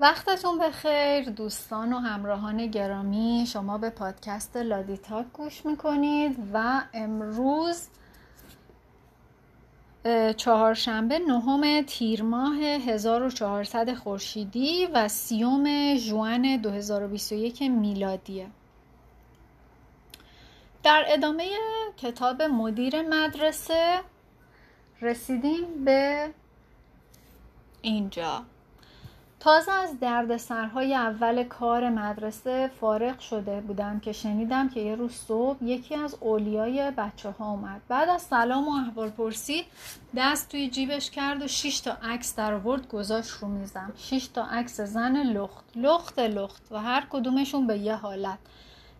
وقتتون بخیر دوستان و همراهان گرامی شما به پادکست لادیتاک گوش می‌کنید و امروز چهارشنبه نهم تیر ماه 1400 خورشیدی و سی‌ام ژوئن 2021 میلادیه. در ادامه کتاب مدیر مدرسه رسیدیم به اینجا. تازه از دردسرهای اول کار مدرسه فارغ شده بودم که شنیدم که یه روز صبح یکی از اولیای بچه ها اومد. بعد از سلام و احوال پرسی دست توی جیبش کرد و شش تا عکس در آورد گذاشت رو میزم. شش تا عکس زن لخت. لخت لخت و هر کدومشون به یه حالت.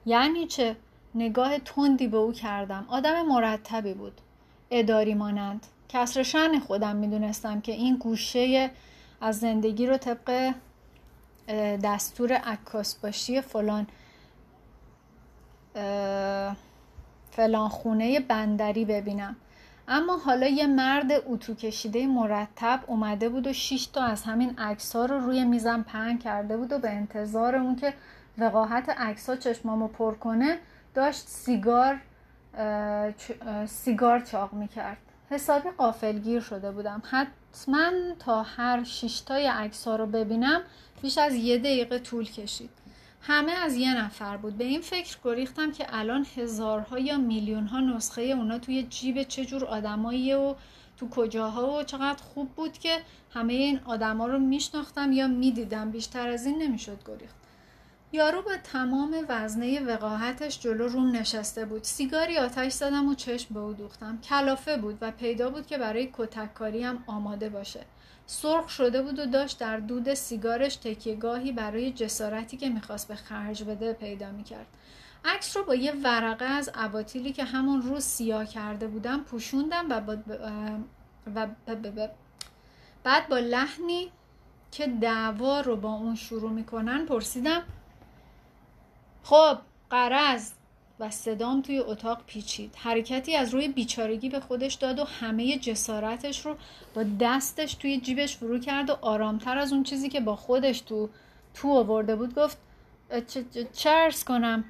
یعنی چه؟ نگاه تندی به او کردم. آدم مرتبی بود. اداری مانند. کسر شن خودم می‌دونستم که این گوشه از زندگی رو طبق دستور عکاس باشی فلان فلان خونه بندری ببینم. اما حالا یه مرد اتو کشیده مرتب اومده بود و شش تا از همین عکس ها رو روی میزم پهن کرده بود و به انتظار اون که وقاحت عکس ها چشمامو پر کنه داشت سیگار سیگار چاق می‌کرد. حسابی قافلگیر شده بودم. حتما تا هر شیشتای عکس ها رو ببینم بیش از یه دقیقه طول کشید. همه از یه نفر بود. به این فکر گریختم که الان هزارها یا میلیون ها نسخه اونا توی جیب چه جور آدماییه و تو کجاها و چقدر خوب بود که همه این آدما رو میشناختم یا می‌دیدم. بیشتر از این نمی‌شد گریخت یارو با تمام وزنه وقاحتش جلو روم نشسته بود. سیگاری آتش زدم و چشم به او دوختم. کلافه بود و پیدا بود که برای کتککاری هم آماده باشه. سرخ شده بود و داشت در دود سیگارش تکیهگاهی برای جسارتی که می‌خواست به خرج بده پیدا می‌کرد. عکس رو با یه ورقه از عباطیلی که همون روز سیاه کرده بودم پوشوندم و, با و بعد با لحنی که دعوا رو با اون شروع می‌کنن پرسیدم خب قرض و صدام توی اتاق پیچید. حرکتی از روی بیچارگی به خودش داد و همه جسارتش رو با دستش توی جیبش فرو کرد و آرامتر از اون چیزی که با خودش تو تو آورده بود گفت چرس کنم؟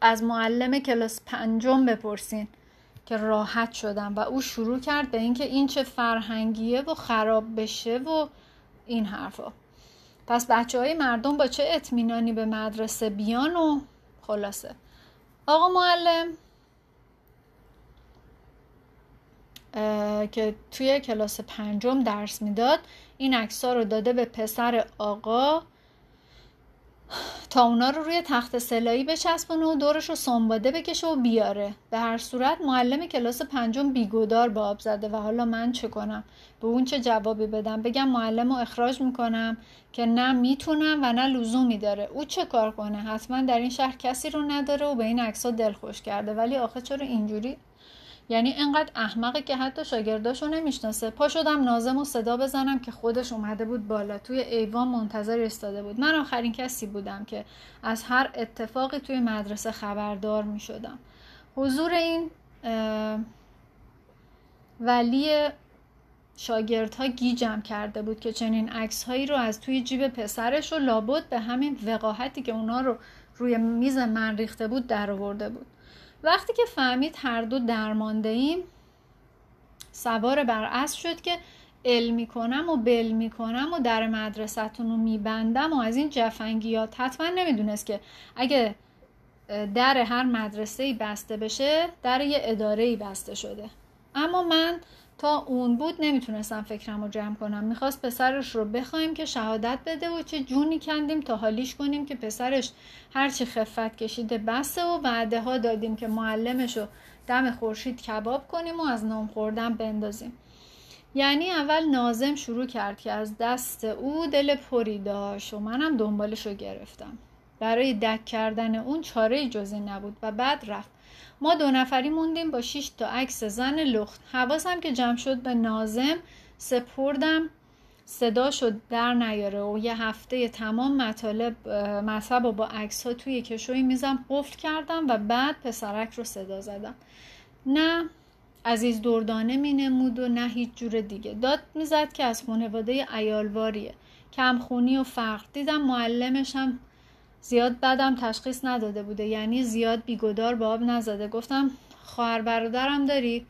از معلم کلاس پنجم بپرسین که راحت شدم. و او شروع کرد به اینکه این چه فرهنگیه و خراب بشه و این حرفا. پس بچه های مردم با چه اطمینانی به مدرسه بیان و خلاصه؟ آقا معلم. که توی کلاس پنجم درس می‌داد این عکس رو داده به پسر آقا تا اونا رو روی تخت سلایی بچسبونه و دورش رو سنباده بکشه و بیاره. به هر صورت معلم کلاس پنجم بیگودار به آب زده و حالا من چه کنم؟ به اون چه جوابی بدم؟ بگم معلم رو اخراج می‌کنم که نه می‌تونم و نه لزومی داره. او چه کار کنه؟ حتما در این شهر کسی رو نداره و به این عکس دلخوش کرده. ولی آخه چرا اینجوری؟ یعنی انقدر احمقه که حتی شاگرداشو نمی‌شناسه. پا شدم نازم و صدا بزنم که خودش اومده بود بالا. توی ایوان منتظر استاده بود. من آخرین کسی بودم که از هر اتفاقی توی مدرسه خبردار می‌شدم. حضور این ولی شاگردها گیجم کرده بود که چنین عکس هایی رو از توی جیب پسرش و لابد به همین وقاحتی که اونا رو روی میز من ریخته بود در آورده بود. وقتی که فهمید هر دو درمانده ایم سوار بر اسب شد که ال می‌کنم و بل می‌کنم و در مدرسهتون رو میبندم و از این جفنگیات حتما نمی‌دونست که اگه در هر مدرسه بسته بشه در یه اداره بسته شده. اما من تا اون بود نمی‌تونستم فکرم رو جمع کنم. می‌خواست پسرش رو بخوایم که شهادت بده و چه جونی کندیم تا حالیش کنیم که پسرش هرچی خفت کشیده بسته و وعده ها دادیم که معلمش رو دم خورشید کباب کنیم و از نام خوردن بندازیم. یعنی اول نازم شروع کرد که از دست او دل پری داشت و منم دنبالش رو گرفتم. برای دک کردن اون چاره جزی نبود و بعد رفت. ما دو نفری موندیم با 6 تا عکس زن لخت. حواسم که جمع شد به نازم سپردم. صدا شد در نیاره و یه هفته تمام مطالب مطلب و با عکس ها توی کشوی میزم قفل کردم و بعد پسرک رو صدا زدم. نه عزیز دردانه می نمود و نه هیچ جور دیگه. داد می‌زد که از خانواده ایالواریه. کمخونی و فقر دیدم معلمش هم زیاد بدم تشخیص نداده بوده. یعنی زیاد بیگدار به آب نزده. گفتم خواهر برادرم داری؟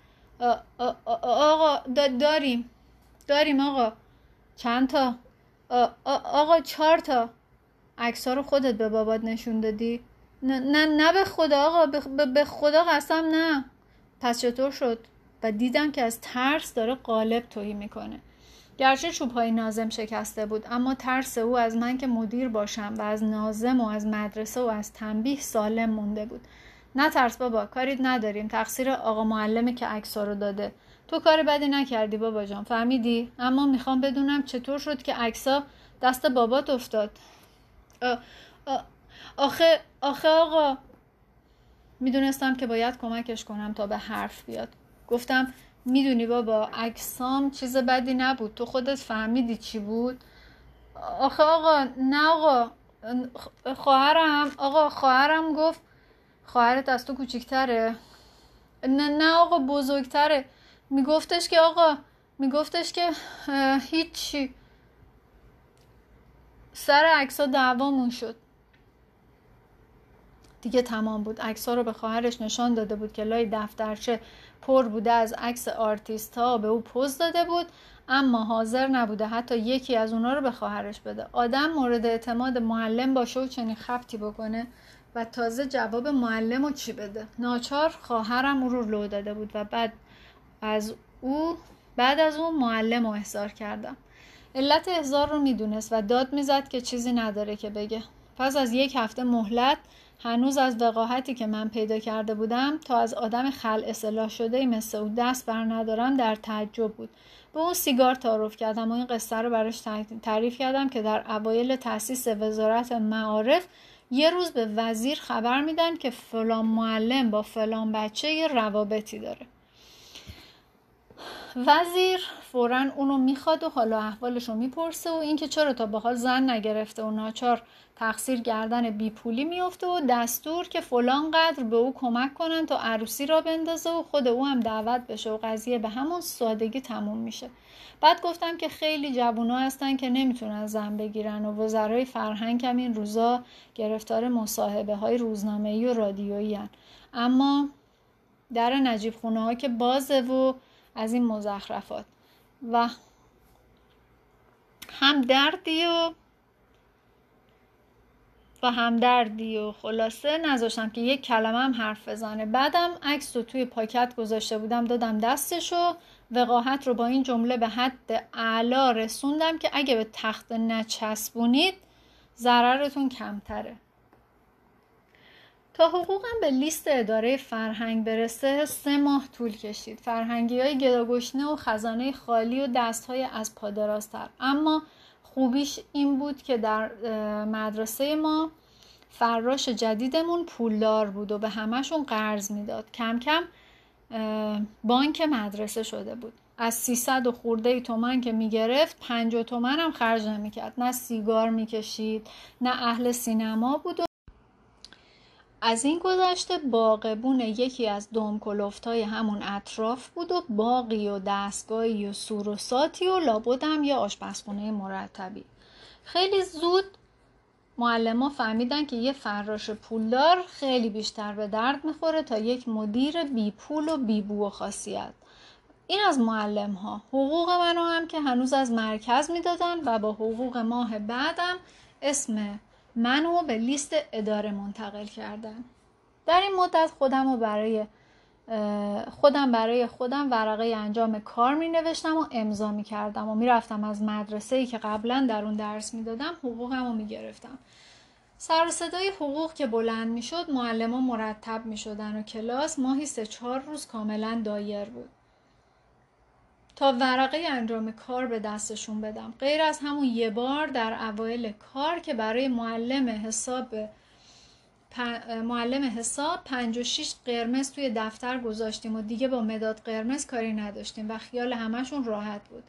آقا داریم. داریم آقا. چند تا؟ آقا چهار تا. عکس رو خودت به بابات نشون دادی؟ نه نه, نه به خدا آقا به خدا قسم نه. پس چطور شد؟ و دیدم که از ترس داره قالب توهی می‌کنه. گرچه چوبهای نازم شکسته بود اما ترس او از من که مدیر باشم و از نازم و از مدرسه و از تنبیه سالم مونده بود. نه ترس بابا کاری نداریم. تقصیر آقا معلمه که عکس رو داده. تو کار بدی نکردی بابا جان فهمیدی؟ اما می‌خوام بدونم چطور شد که عکسا دست بابات افتاد. آخه آخه آقا می‌دونستم که باید کمکش کنم تا به حرف بیاد. گفتم می‌دونی بابا عکسام چیز بدی نبود. تو خودت فهمیدی چی بود؟ آخه آقا نه آقا. خواهرم آقا خواهرم گفت خواهرت از تو کوچیکتره. نه نه آقا بزرگتره. میگفتش که آقا میگفتش که هیچی. سر عکسا دعوامون شد. دیگه تمام بود. عکس رو به خواهرش نشان داده بود که لای دفترچه پر بوده از عکس آرتیست ها به او پز داده بود اما حاضر نبوده حتی یکی از اونا رو به خواهرش بده. آدم مورد اعتماد معلم باشه و چنین خبطی بکنه و تازه جواب معلم رو چی بده؟ ناچار خواهرم او رو لو داده بود و بعد از او بعد از اون معلم رو احضار کردم. علت احضار رو می‌دونست و داد می‌زد که چیزی نداره که بگه. پس از یک هفته مهلت هنوز از وقاحتی که من پیدا کرده بودم تا از آدم خل اصلاح شده مثل او دست بر ندارم در تعجب بود. به اون سیگار تعارف کردم و این قصه رو براش تعریف کردم که در اوایل تاسیس وزارت معارف یه روز به وزیر خبر میدن که فلان معلم با فلان بچه یه روابطی داره. وزیر فورا اونو می‌خواد و حالا احوالش رو می‌پرسه و اینکه چرا تا به حال زن نگرفته و ناچار تقصیر گردن بیپولی میفته و دستور که فلان قدر به او کمک کنن تا عروسی را بندازه و خود او هم دعوت بشه و قضیه به همون سادگی تموم میشه بعد گفتم که خیلی جوونا هستن که نمی‌تونن زن بگیرن و وزرای فرهنگ هم این روزا گرفتار مصاحبه های روزنامه‌ای و رادیویی. اما در نجیب خونه ها که بازه و از این مزخرفات. و هم دردی و و همدردی و خلاصه نذاشتم که یک کلمه هم حرف بزنه. بعدم عکس رو توی پاکت گذاشته بودم دادم دستشو وقاحت رو با این جمله به حد اعلا رسوندم که اگه به تخت نچسبونید ضررتون کمتره. تا حقوقم به لیست اداره فرهنگ برسه سه ماه طول کشید. فرهنگی های گداگشنه و خزانه خالی و دست های از پادرازتر اما خوبیش این بود که در مدرسه ما فراش جدیدمون پولدار بود و به همهشون قرض می‌داد. کم کم بانک مدرسه شده بود. از 300 و خورده تومن که می‌گرفت 50 تومن هم خرج نمی‌کرد. نه سیگار می‌کشید نه اهل سینما بود و از این گذشته باغبون یکی از های همون اطراف بود و باقی و دستگاهی و سور و لابدم یا آشپزخونه مرتبی. خیلی زود معلم فهمیدن که یه فراش پولدار خیلی بیشتر به درد می‌خوره تا یک مدیر بی پول و بی بو و خاصیت. این از معلم ها حقوق منو هم که هنوز از مرکز می‌دادن و با حقوق ماه بعدم اسم منو به لیست اداره منتقل کردن. در این مدت خودم رو برای خودم برای خودم ورقه انجام کار می نوشتم و امضا می کردم و می رفتم از مدرسه ای که قبلا در اون درس می دادم حقوقم رو می گرفتم سر صدای حقوق که بلند می شد معلم مرتب می شدن و کلاس ماهی سه چهار روز کاملا دایر بود. تا ورقه انجام کار به دستشون بدم. غیر از همون یه بار در اوایل کار که برای معلم حساب معلم حساب 56 قرمز توی دفتر گذاشتیم و دیگه با مداد قرمز کاری نداشتیم و خیال همشون راحت بود.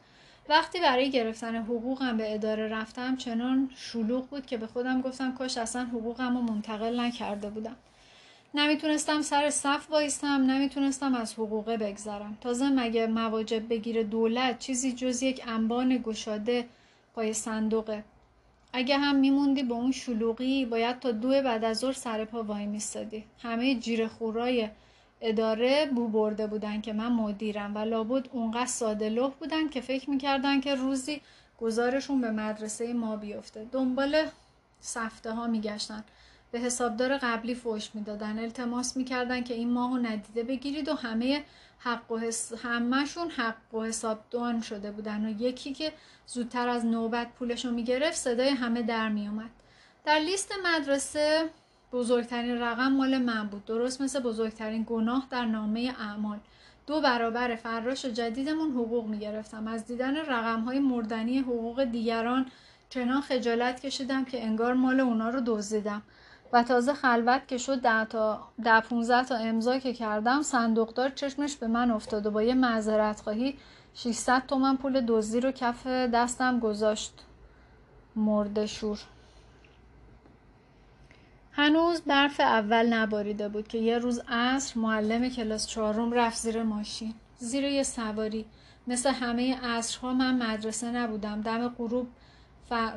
وقتی برای گرفتن حقوقم به اداره رفتم چنان شلوغ بود که به خودم گفتم کاش اصلا حقوقم رو منتقل نکرده بودم. نمی‌تونستم سر صف وایستم نمی‌تونستم از حقوقه بگذرم. تازه مگه مواجب بگیره دولت چیزی جز یک انبان گشاده پای صندوقه؟ اگه هم میموندی با اون شلوغی باید تا دو بعد از ظهر سر پا وای میستادی. همه جیر خورای اداره بو برده بودن که من مدیرم و لابد اونقدر ساده لح بودن که فکر می‌کردن که روزی گزارشون به مدرسه ما بیفته. دنبال سفته ها میگشتن. به حسابدار قبلی فوش می‌دادن. التماس می‌کردن که این ماهو ندیده بگیرید و همه حق و حس... همهشون حق و حساب دان شده بودن و یکی که زودتر از نوبت پولشو می‌گرفت صدای همه در میومد در لیست مدرسه بزرگترین رقم مال من بود. درست مثل بزرگترین گناه در نامه اعمال. دو برابر فراش جدیدمون حقوق می‌گرفتم. از دیدن رقم های مردنی حقوق دیگران چنان خجالت کشیدم که انگار مال اونا رو دزدیدم. و تازه خلوت که شد ده تا ده 15 تا امضا که کردم صندوقدار چشمش به من افتاد و با یه معذرت خواهی 600 تومن پول دزدی رو کف دستم گذاشت. مرده شور. هنوز برف اول نباریده بود که یه روز عصر معلم کلاس چهارم رفت زیر ماشین. زیر یه سواری. مثل همه عصرها من مدرسه نبودم. دم غروب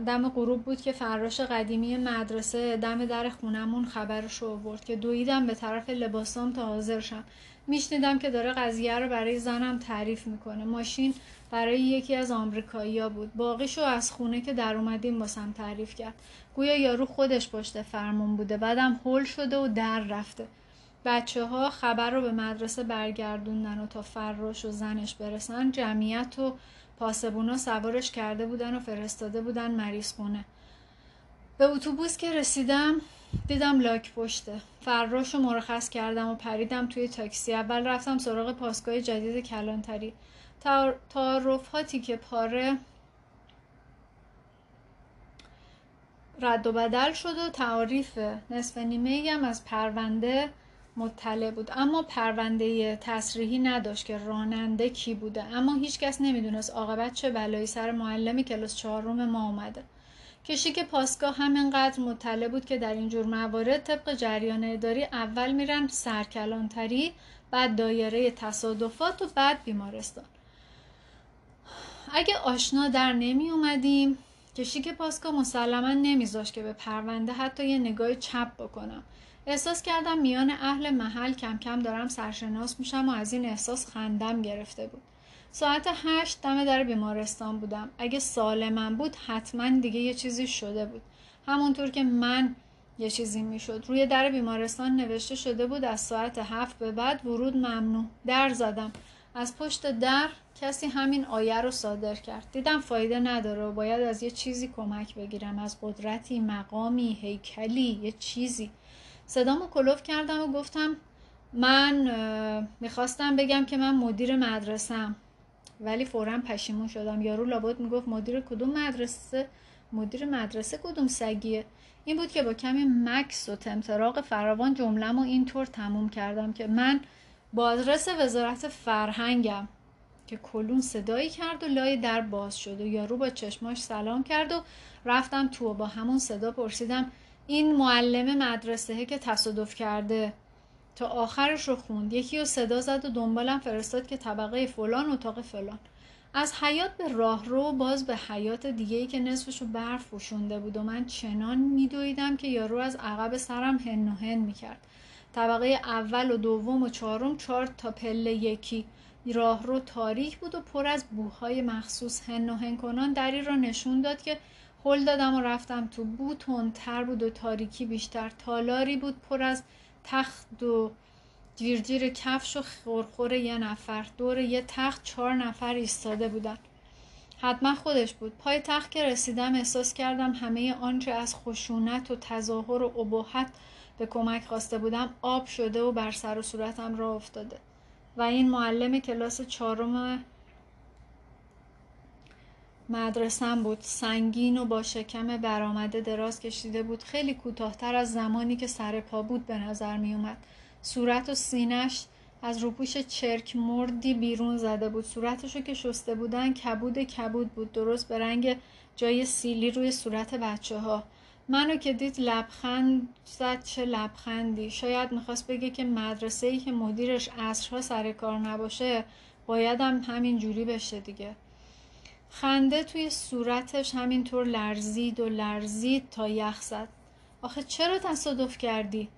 دم غروب بود که فراش قدیمی مدرسه دم در خونمون خبرش رو آورد که دویدم به طرف لباسام تا حاضر شم. میشنیدم که داره قضیه رو برای زنم تعریف می‌کنه. ماشین برای یکی از آمریکایی‌ها بود. باقیشو از خونه که در اومدیم باسم تعریف کرد. گویا یارو خودش پشت فرمون بوده. بعدم هول شده و در رفته. بچه ها خبر رو به مدرسه برگردوندن و تا فراش و زنش برسن جمعیت و پاسبونا سوارش کرده بودن و فرستاده بودن مریض خونه. به اتوبوس که رسیدم دیدم لاک پشته. فراش رو مرخص کردم و پریدم توی تاکسی. اول رفتم سراغ پاسگاه جدید کلانتری. تعارف که پاره رد و بدل شد و تعاریف نصف نیمه هم از پرونده مطلع بود. اما پرونده تصریحی نداشت که راننده کی بوده. اما هیچکس نمی‌دونست عاقبت چه بلایی سر معلم کلاس چهارم ما اومده. کشیک پاسگاه همینقدر مطلع بود که در اینجور موارد طبق جریان اداری اول میرن سرکلانتری بعد دایره تصادفات و بعد بیمارستان. اگه آشنا در نمی اومدیم کشیک پاسگاه مسلما نمیذاش که به پرونده حتی یه نگاه چپ بکنم. احساس کردم میان اهل محل کم کم دارم سرشناس میشم و از این احساس خندم گرفته بود. ساعت هشت دم در بیمارستان بودم. اگه سالمم بود حتما دیگه یه چیزی شده بود. همونطور که من یه چیزی می‌شد. روی در بیمارستان نوشته شده بود از ساعت هفت به بعد ورود ممنوع. در زدم. از پشت در کسی همین آیه رو صادر کرد. دیدم فایده نداره و باید از یه چیزی کمک بگیرم. از قدرتی مقامی هیکلی یه چیزی. صدامو کلوف کردم و گفتم من می‌خواستم بگم که من مدیر مدرسم ولی فورا پشیمون شدم. یارو لابد می‌گفت مدیر کدوم مدرسه؟ مدیر مدرسه کدوم سگیه؟ این بود که با کمی مکس و تمتراق فراوان جملم و اینطور تموم کردم که من با آدرس وزارت فرهنگم که کلون صدایی کرد و لای در باز شد و یارو با چشماش سلام کرد و رفتم تو و با همون صدا پرسیدم این معلم مدرسه که تصادف کرده. تا آخرش رو خوند. یکی رو صدا زد و دنبالم فرستاد که طبقه فلان اتاق فلان. از حیات به راه رو باز به حیات دیگه ای که نصفش رو برف پوشونده بود و من چنان میدویدم که یارو از عقب سرم هن و هن می‌کرد. طبقه اول و دوم و چهارم چهار تا پله یکی. راه رو تاریک بود و پر از بوهای مخصوص هن و هن کنان. دری را نشون داد که هل دادم و رفتم تو بو تر بود و تاریکی بیشتر. تالاری بود پر از تخت و جیرجیر کفش و خورخور یه نفر. دور یه تخت چهار نفر ایستاده بودن. حتما خودش بود. پای تخت که رسیدم احساس کردم همه آنچه از خشونت و تظاهر و ابهت به کمک خواسته بودم آب شده و بر سر و صورتم را افتاده. و این معلم کلاس چهارم مدرسم بود. سنگین و با شکم برآمده دراز کشیده بود. خیلی کوتاهتر از زمانی که سر پا بود به نظر می اومد صورت و سینش از روپوش چرک مردی بیرون زده بود. صورتشو که شسته بودن کبود کبود بود. درست به رنگ جای سیلی روی صورت بچه ها منو که دید لبخند زد چه لبخندی. شاید می‌خواست بگه که مدرسه ای که مدیرش عصرها سر کار نباشه بایدم همین جوری بشه دیگه. خنده توی صورتش همینطور لرزید و لرزید تا یخ زد آخه چرا تصادف کردی؟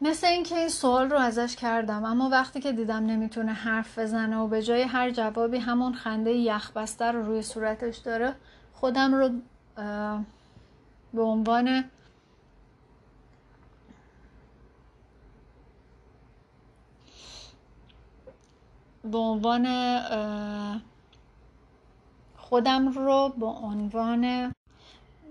مثل اینکه این سوال رو ازش کردم اما وقتی که دیدم نمی‌تونه حرف بزنه و به جای هر جوابی همون خنده یخبسته رو روی صورتش داره خودم رو به عنوان به عنوان خودم رو به عنوان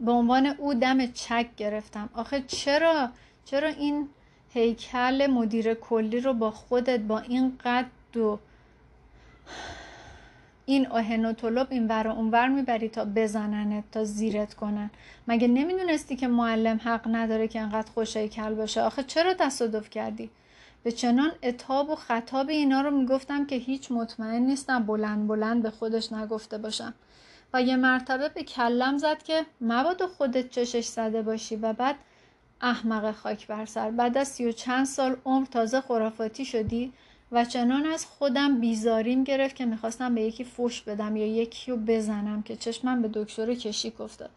به عنوان او دم چک گرفتم. آخه چرا چرا این هیکل مدیر کلی رو با خودت با این قد و این آهن و طلب این ور اونور می‌بری تا بزننت تا زیرت کنن؟ مگه نمی‌دونستی که معلم حق نداره که انقدر خوش کل باشه؟ آخه چرا تصادف کردی؟ به چنان اتاب و خطاب اینا رو می‌گفتم که هیچ مطمئن نیستم بلند بلند به خودش نگفته باشم. و یه مرتبه به کلم زد که مبادا خودت چشش زده باشی و بعد احمق خاک بر سر. بعد از سی و چند سال عمر تازه خرافاتی شدی و چنان از خودم بیزاریم گرفت که می‌خواستم به یکی فش بدم یا یکی رو بزنم که چشمم به دکتر کشیک افتاد.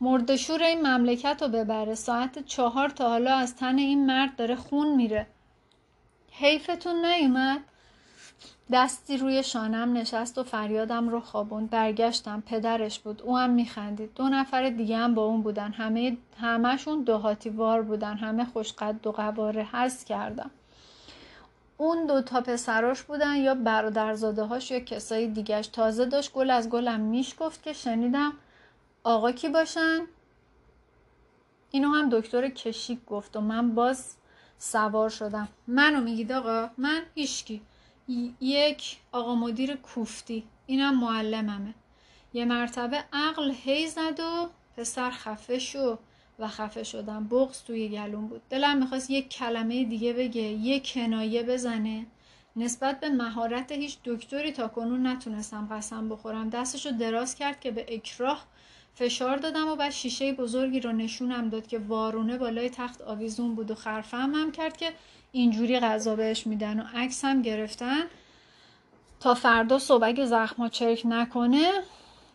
مردشور این مملکت رو ببره. ساعت چهار تا حالا از تن این مرد داره خون میره. حیفتون نیومد؟ دستی روی شانم نشست و فریادم رو خوابوند. برگشتم پدرش بود. او هم میخندید. دو نفر دیگه هم با اون بودن. همه همهشون دهاتی وار بودن. همه خوشقد و قواره هست کردم. اون دو تا پسراش بودن یا برادرزاده هاش یا کسای دیگهش تازه داشت گل از گلم میش گفت که شنیدم آقا کی باشن؟ اینو هم دکتر کشیک گفت و من باز سوار شدم. منو میگید آقا؟ من هیشکی یک آقا مدیر کوفتی. اینم معلممه. یه مرتبه عقل هی زد و پسر خفه شو و خفه شدم بغز توی گلون بود. دلم می‌خواست یک کلمه دیگه بگه یک کنایه بزنه. نسبت به مهارت هیچ دکتری تا کنون نتونستم قسم بخورم. دستشو دراز کرد که به اکراه فشار دادم و بعد شیشه بزرگی رو نشونم داد که وارونه بالای تخت آویزون بود و خرفم هم کرد که اینجوری غذا بهش میدن و عکس هم گرفتن. تا فردا صبح اگه زخما چرک نکنه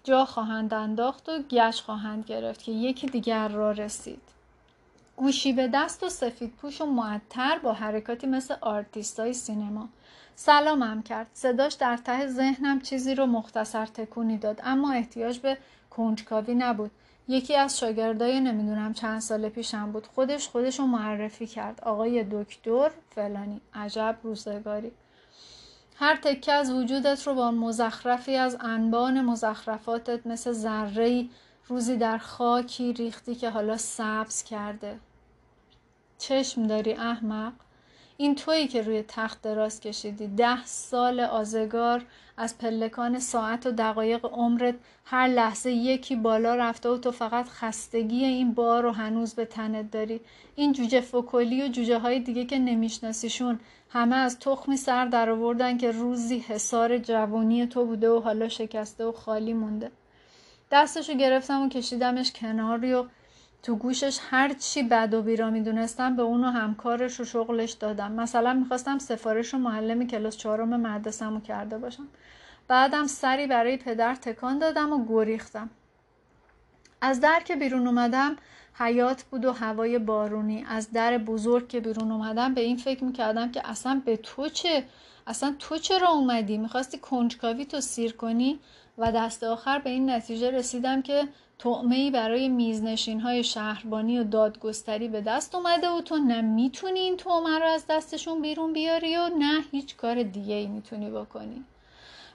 جا خواهند انداخت و گش خواهند گرفت که یکی دیگر را رسید. گوشی به دست و سفید پوش و معطر با حرکاتی مثل آرتیستای سینما. سلامم کرد. صداش در ته ذهنم چیزی رو مختصر تکونی داد اما احتیاج به کنجکاوی نبود. یکی از شاگردای نمی‌دونم چند سال پیشم بود. خودش خودش رو معرفی کرد. آقای دکتر فلانی. عجب روزگاری. هر تکه از وجودت رو با مزخرفی از انبان مزخرفاتت مثل ذره روزی در خاکی ریختی که حالا سبز کرده. چشم داری احمق. این تویی که روی تخت دراز کشیدی. ده سال آزگار از پلکان ساعت و دقایق عمرت هر لحظه یکی بالا رفته و تو فقط خستگی این بار رو هنوز به تنت داری. این جوجه فکلی و جوجه های دیگه که نمیشناسیشون همه از تخمی سر در آوردن که روزی حسار جوانی تو بوده و حالا شکسته و خالی مونده. دستشو گرفتم و کشیدمش کناری و تو گوشش هر چی بد و بیرا می‌دونستم به اونو همکارش و شغلش دادم. مثلا می‌خواستم سفارش و معلم کلاس چهارم مدرسه‌مو کرده باشم. بعدم سری برای پدر تکان دادم و گریختم. از در که بیرون اومدم حیات بود و هوای بارونی. از در بزرگ که بیرون اومدم به این فکر می‌کردم که اصلا به تو چه اصلا تو چرا اومدی؟ می‌خواستی کنجکاوی تو سیر کنی؟ و دست آخر به این نتیجه رسیدم که تعمه برای میزنشین های شهربانی و دادگستری به دست اومده و تو نه می‌تونی این تعمه رو از دستشون بیرون بیاری و نه هیچ کار دیگه ای می‌تونی بکنی.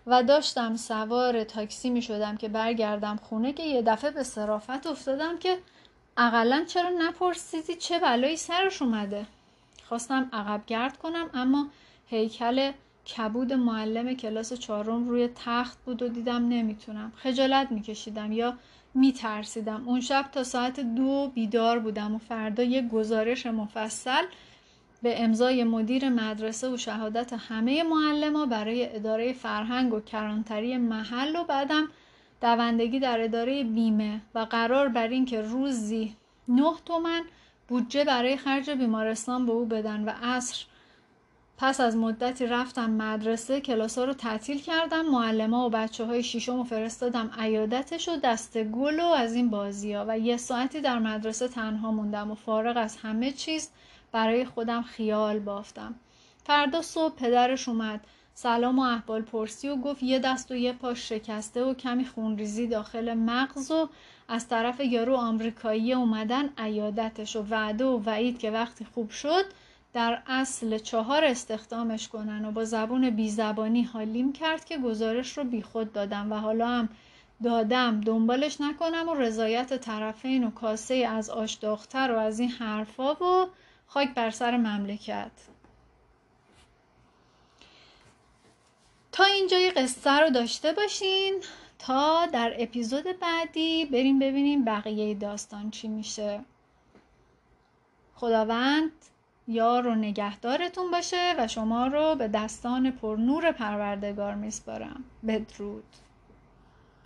و داشتم سوار تاکسی می شدم که برگردم خونه که یه دفعه به صرافت افتادم که اقلا چرا نپرسیدی چه بلایی سرش اومده. خواستم عقب گرد کنم اما هیکل کبود معلم کلاس چهارم روی تخت بود و دیدم نمی‌تونم. خجالت میکشیدم. یا میترسیدم. اون شب تا ساعت دو بیدار بودم و فردا یه گزارش مفصل به امضای مدیر مدرسه و شهادت همه معلم برای اداره فرهنگ و کرانتری محل و بعدم دوندگی در اداره بیمه و قرار بر اینکه روزی نه تومن بودجه برای خرج بیمارستان به او بدن و عصر پس از مدتی رفتم مدرسه کلاسا رو تعطیل کردم معلما و بچه های شیشم و فرستادم عیادتش و دست گل و از این بازی ها. و یه ساعتی در مدرسه تنها موندم و فارغ از همه چیز برای خودم خیال بافتم. فردا صبح پدرش اومد. سلام و احوال پرسی و گفت یه دست و یه پاش شکسته و کمی خونریزی داخل مغز و از طرف یارو آمریکایی اومدن عیادتش و وعده و وعید که وقتی خوب شد در اصل چهار استخدامش کنن و با زبون بی زبانی حالیم کرد که گزارش رو بی خود دادم و حالا هم دادم. دنبالش نکنم و رضایت طرفین و کاسه از آش داختر و از این حرفا و خاک بر سر مملکت. تا اینجای قصه رو داشته باشین تا در اپیزود بعدی بریم ببینیم بقیه داستان چی میشه. خداوند یار و نگهدارتون باشه و شما رو به دستان پر نور پروردگار میسپارم. بدرود.